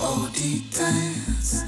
all the dance.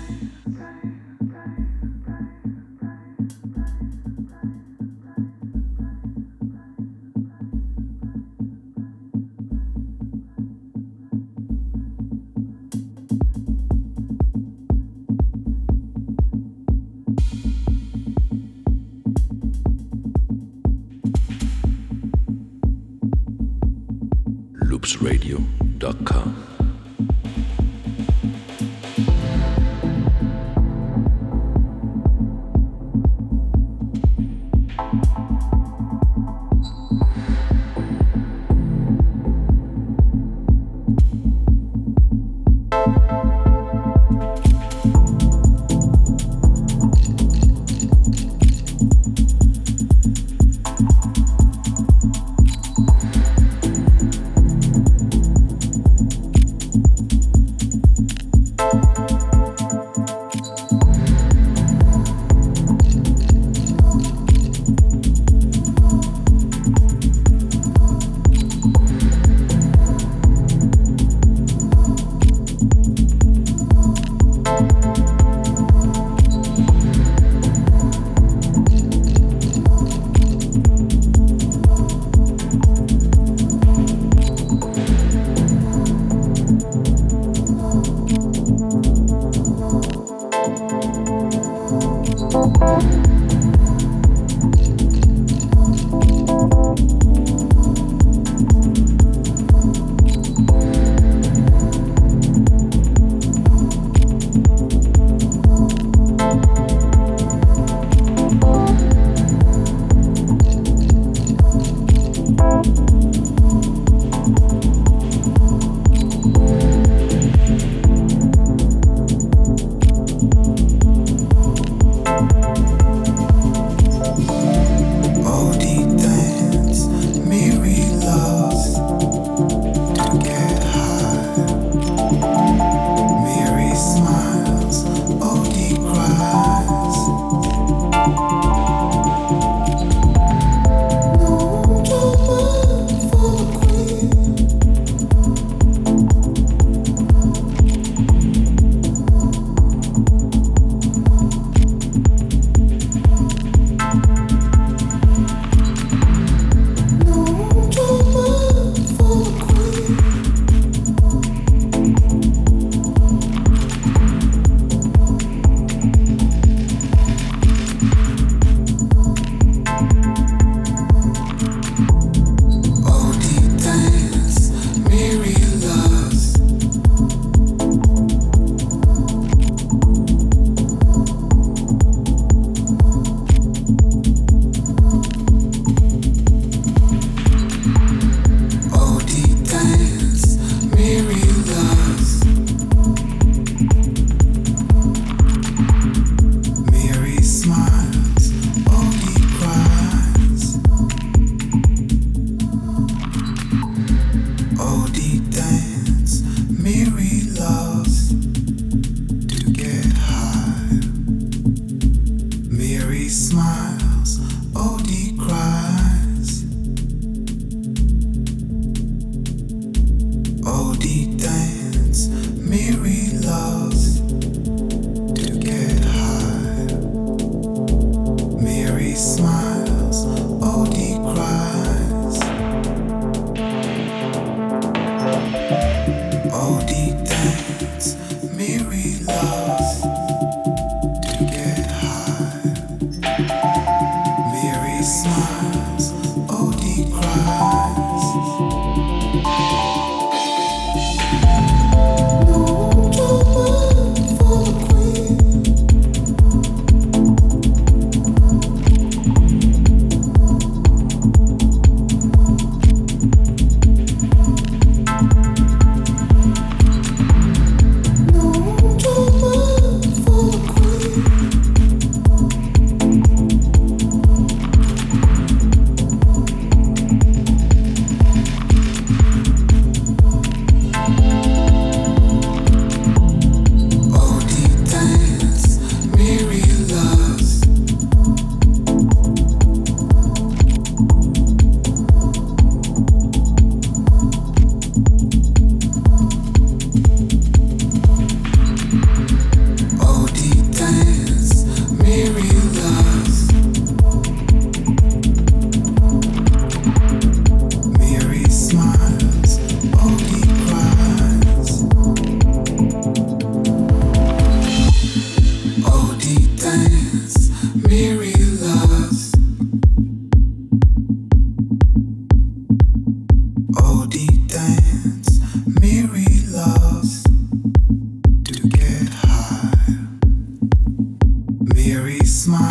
melody dance, merry love.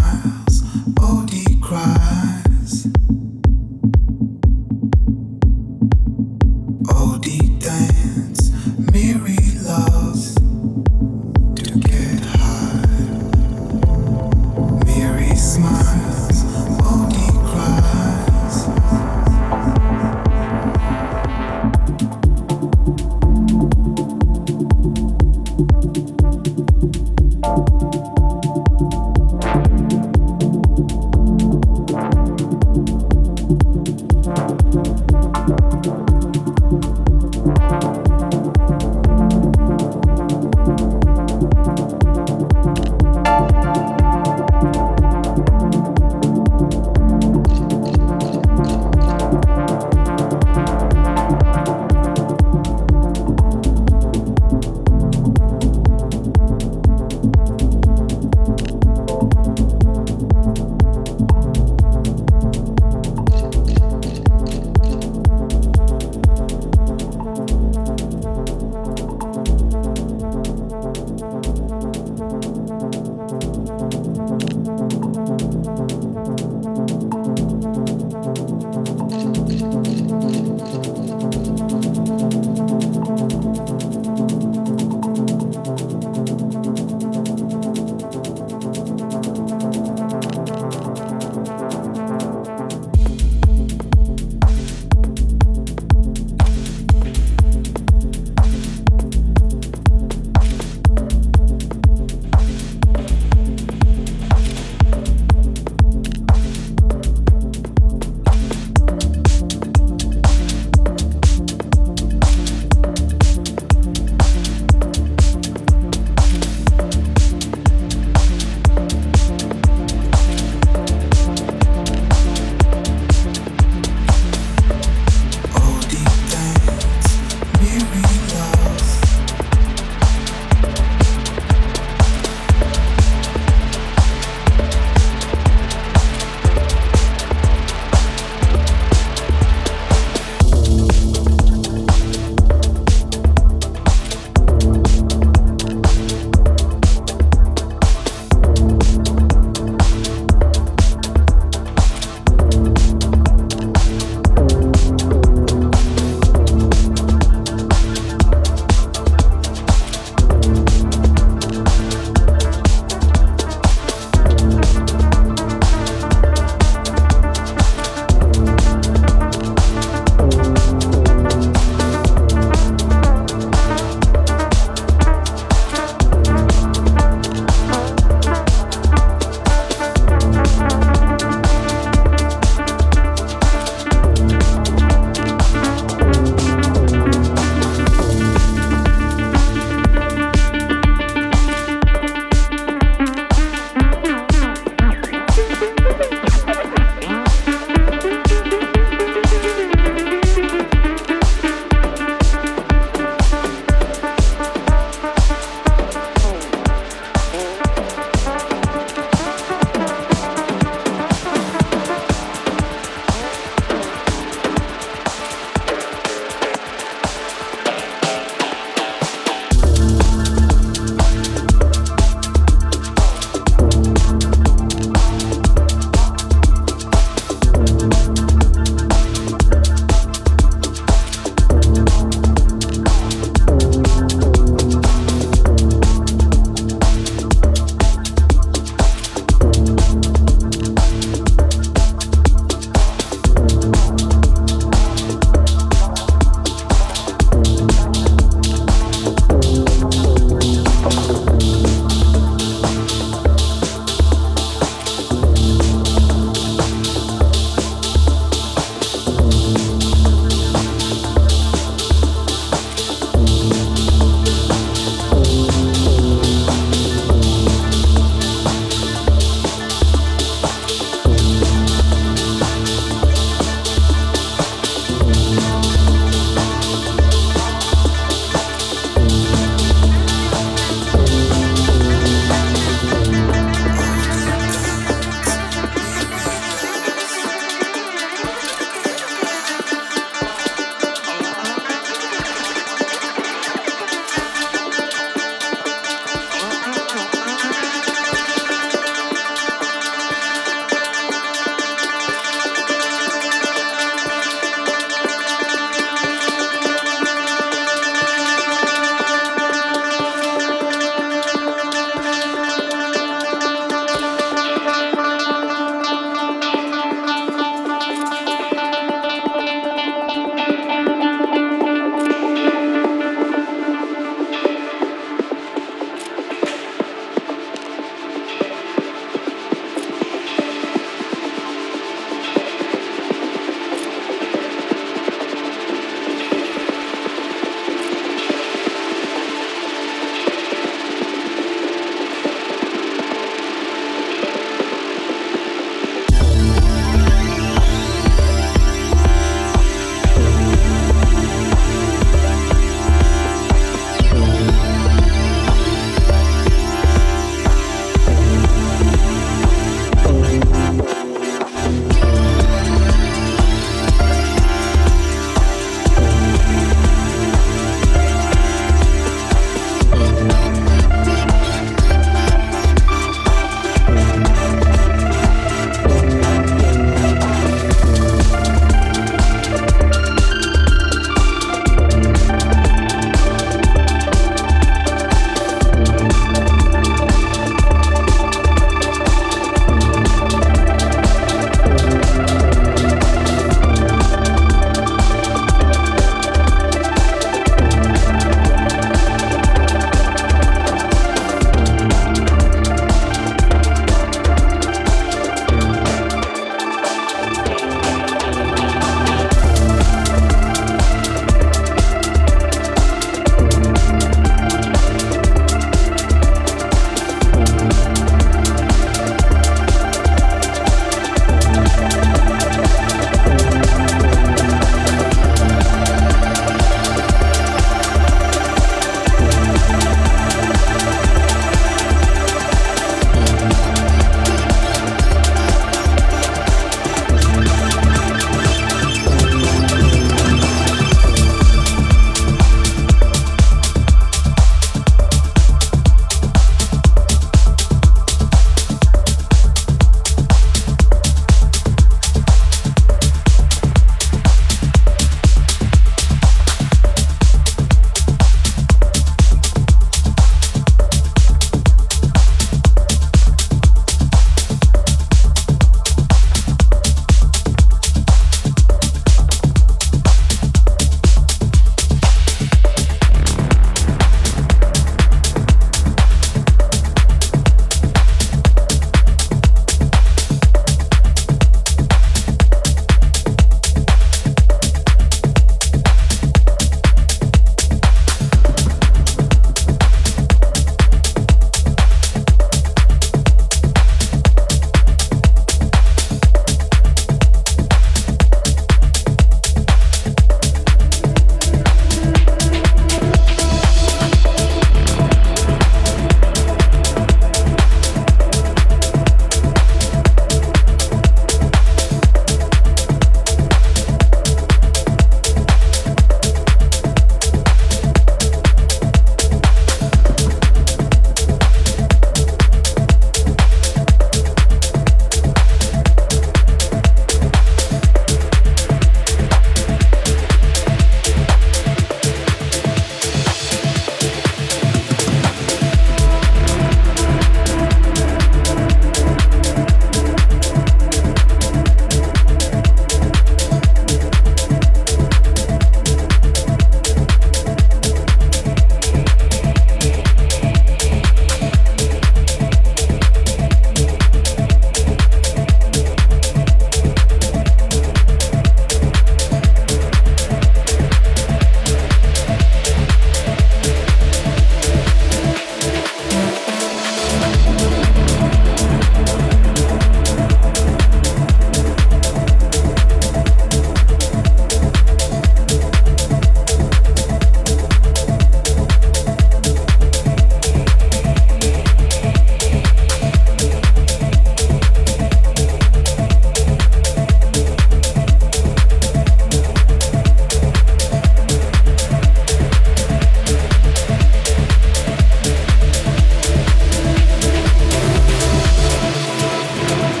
miles Oh.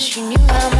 She knew how much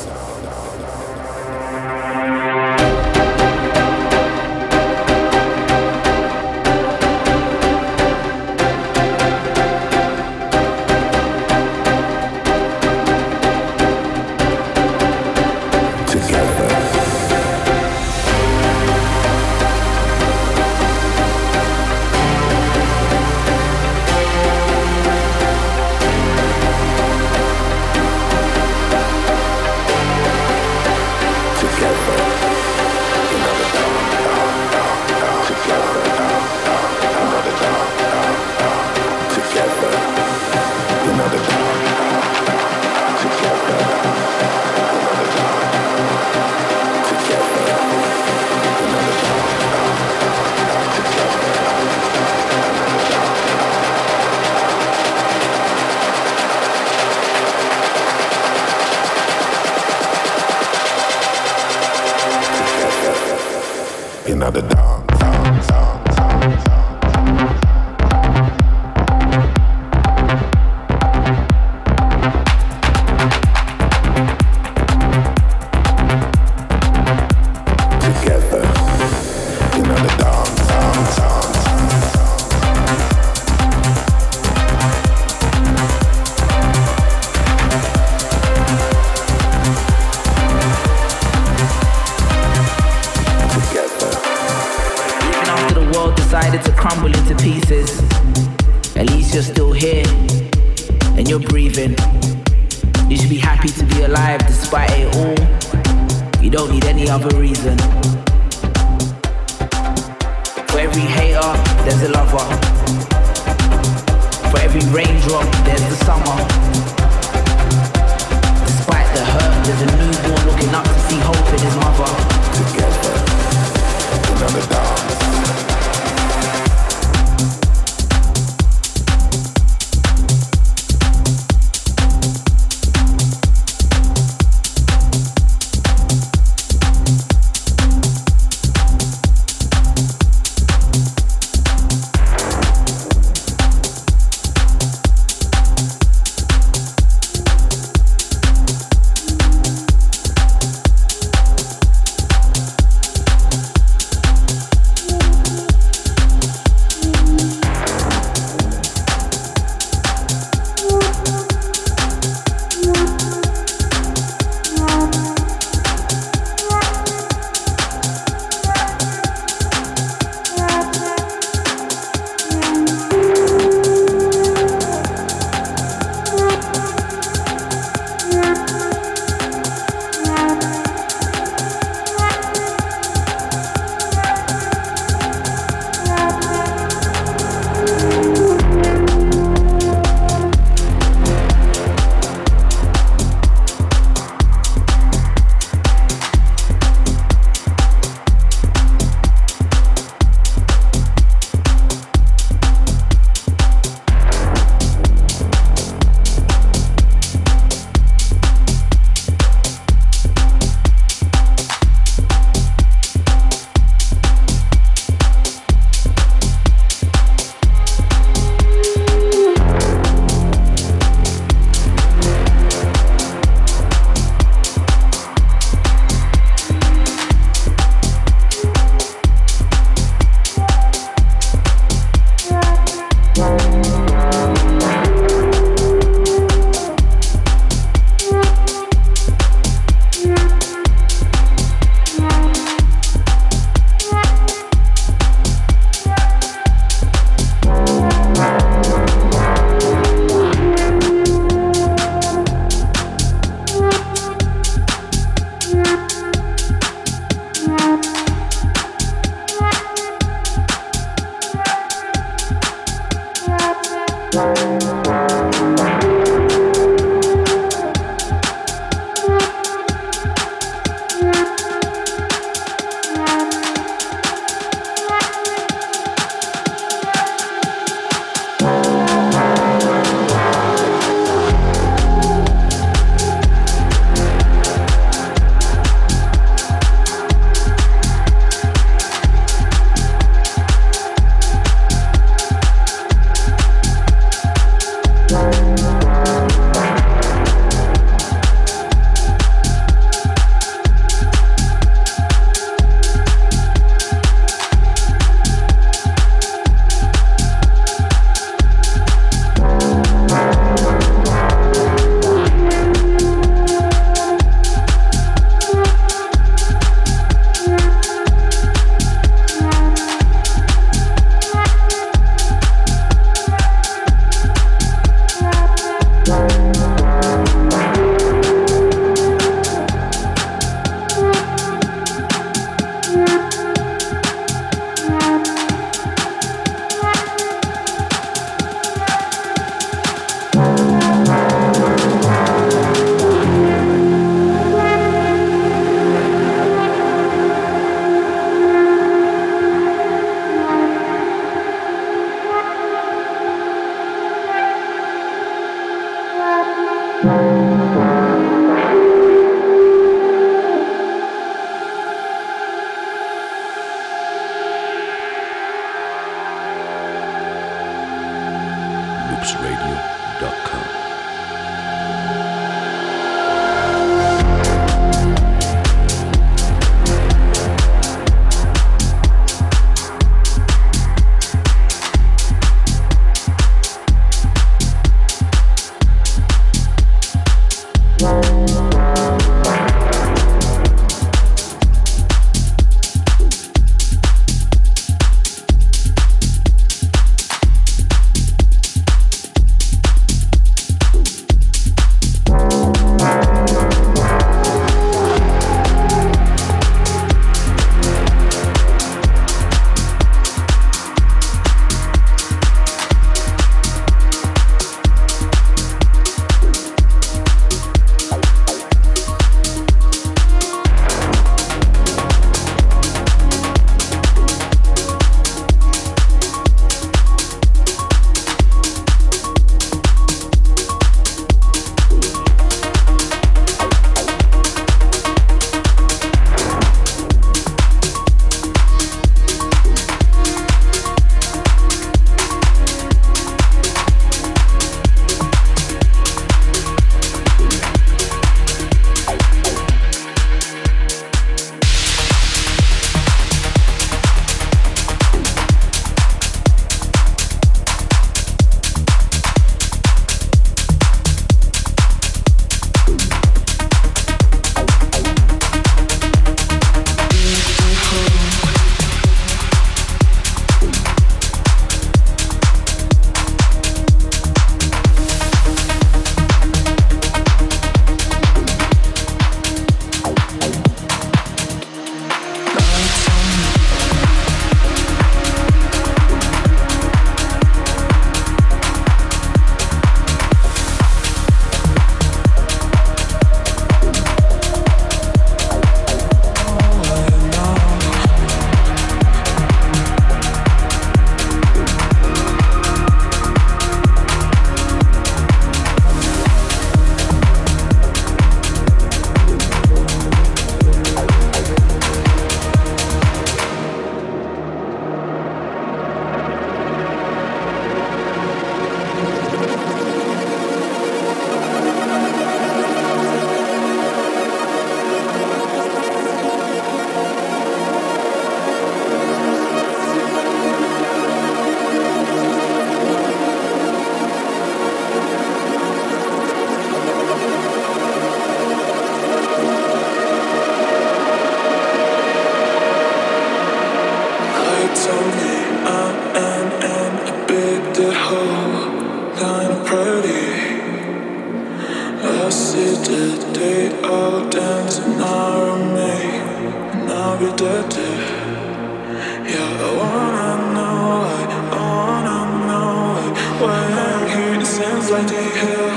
Friday.